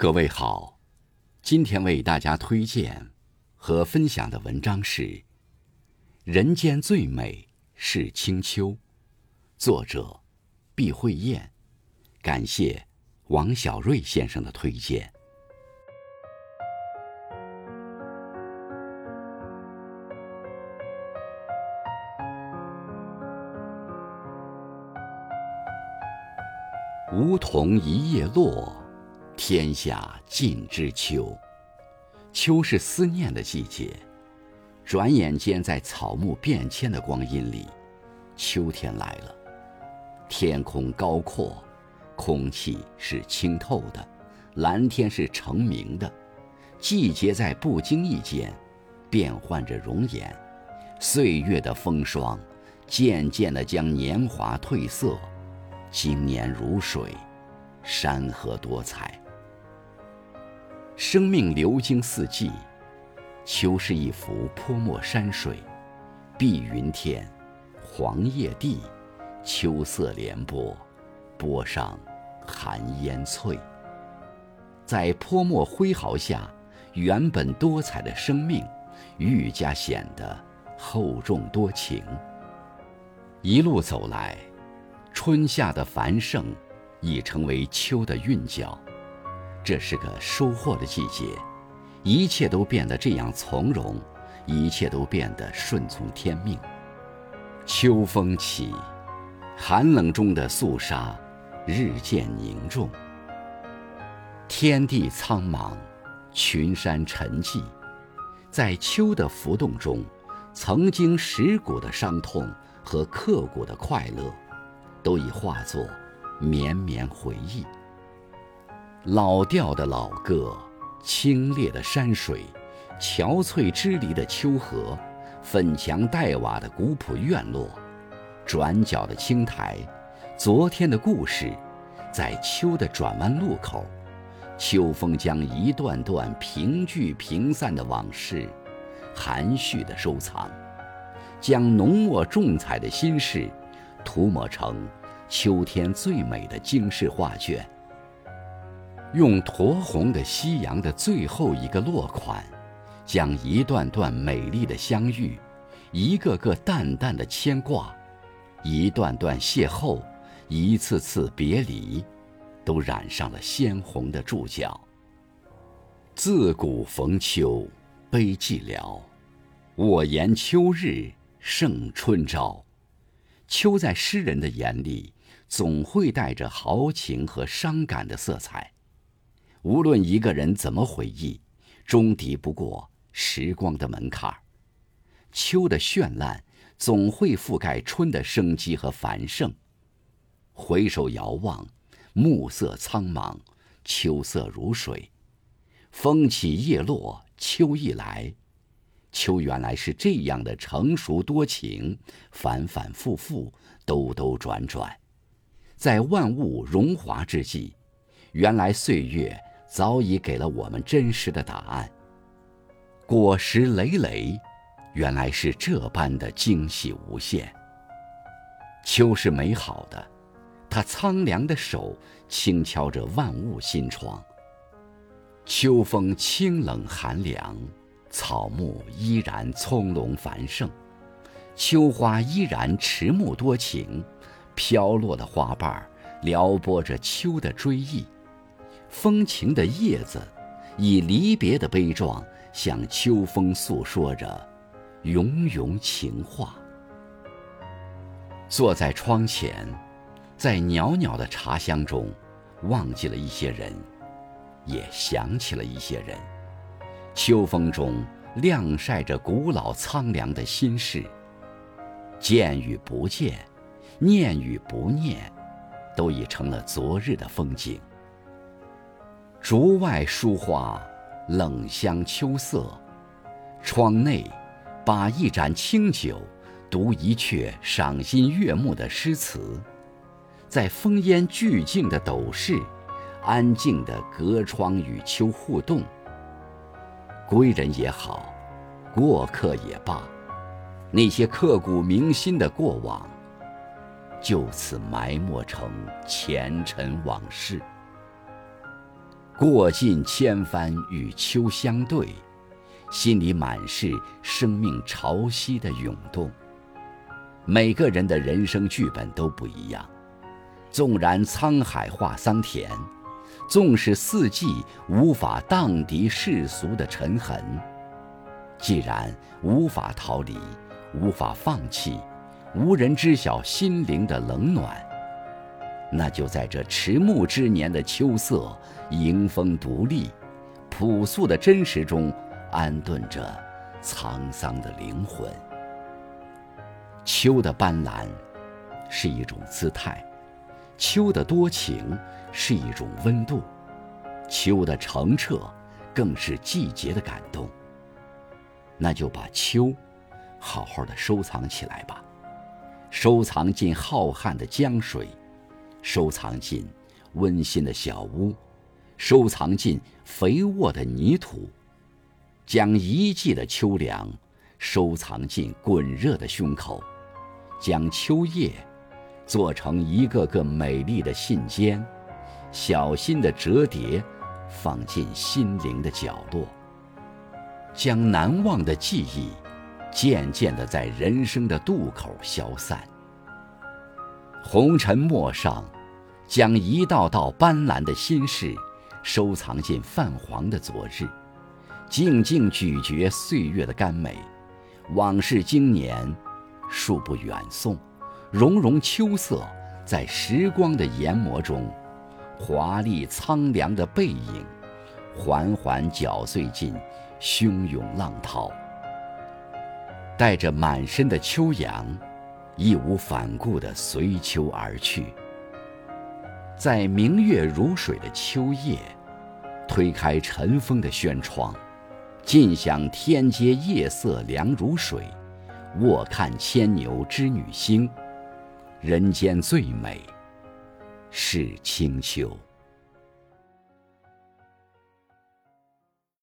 各位好，今天为大家推荐和分享的文章是《人间最美是清秋》，作者毕慧燕，感谢王小瑞先生的推荐。梧桐一叶落。天下尽知秋，秋是思念的季节。转眼间，在草木变迁的光阴里，秋天来了。天空高阔，空气是清透的，蓝天是澄明的。季节在不经意间变换着容颜，岁月的风霜渐渐地将年华褪色。经年如水，山河多彩。生命流经四季，秋是一幅泼墨山水，碧云天，黄叶地，秋色连波，波上寒烟翠。在泼墨挥毫下，原本多彩的生命，愈加显得厚重多情。一路走来，春夏的繁盛，已成为秋的韵脚。这是个收获的季节，一切都变得这样从容，一切都变得顺从天命。秋风起，寒冷中的肃杀日渐凝重。天地苍茫，群山沉寂，在秋的浮动中，曾经蚀骨的伤痛和刻骨的快乐，都已化作绵绵回忆。老调的老歌，清冽的山水，憔悴支离的秋河，粉墙黛瓦的古朴院落，转角的青苔，昨天的故事，在秋的转弯路口，秋风将一段段平聚平散的往事，含蓄地收藏，将浓墨重彩的心事，涂抹成秋天最美的惊世画卷。用酡红的夕阳的最后一个落款，将一段段美丽的相遇，一个个淡淡的牵挂，一段段邂逅，一次次别离，都染上了鲜红的注脚。自古逢秋悲寂寥，我言秋日胜春朝。秋在诗人的眼里，总会带着豪情和伤感的色彩。无论一个人怎么回忆，终敌不过时光的门槛。秋的绚烂总会覆盖春的生机和繁盛。回首遥望，暮色苍茫，秋色如水。风起叶落，秋意来。秋原来是这样的成熟多情，反反复复，兜兜转转。在万物荣华之际，原来岁月。早已给了我们真实的答案。果实累累，原来是这般的惊喜无限。秋是美好的，它苍凉的手轻敲着万物心窗。秋风清冷寒凉，草木依然葱茏繁盛，秋花依然迟暮多情，飘落的花瓣撩拨着秋的追忆。风情的叶子，以离别的悲壮，向秋风诉说着永永情话。坐在窗前，在袅袅的茶香中，忘记了一些人，也想起了一些人。秋风中晾晒着古老苍凉的心事，见与不见，念与不念，都已成了昨日的风景。竹外疏花，冷香秋色；窗内，把一盏清酒，读一阙赏心悦目的诗词，在烽烟俱静的斗室，安静的隔窗与秋互动。归人也好，过客也罢，那些刻骨铭心的过往，就此埋没成前尘往事。过尽千帆与秋相对，心里满是生命潮汐的涌动。每个人的人生剧本都不一样，纵然沧海化桑田，纵使四季无法荡涤世俗的尘痕，既然无法逃离，无法放弃，无人知晓心灵的冷暖。那就在这迟暮之年的秋色，迎风独立，朴素的真实中，安顿着沧桑的灵魂。秋的斑斓，是一种姿态；秋的多情，是一种温度；秋的澄澈，更是季节的感动。那就把秋，好好的收藏起来吧，收藏进浩瀚的江水。收藏进温馨的小屋，收藏进肥沃的泥土，将一季的秋凉收藏进滚热的胸口，将秋叶做成一个个美丽的信笺，小心的折叠，放进心灵的角落，将难忘的记忆渐渐的在人生的渡口消散。红尘陌上，将一道道斑斓的心事收藏进泛黄的昨日，静静咀嚼岁月的甘美。往事经年，数不远送，融融秋色，在时光的研磨中，华丽苍凉的背影，缓缓搅碎进汹涌浪涛，带着满身的秋阳。义无反顾地随秋而去，在明月如水的秋夜，推开尘封的轩窗，尽享天阶夜色凉如水，卧看牵牛织女星，人间最美是清秋。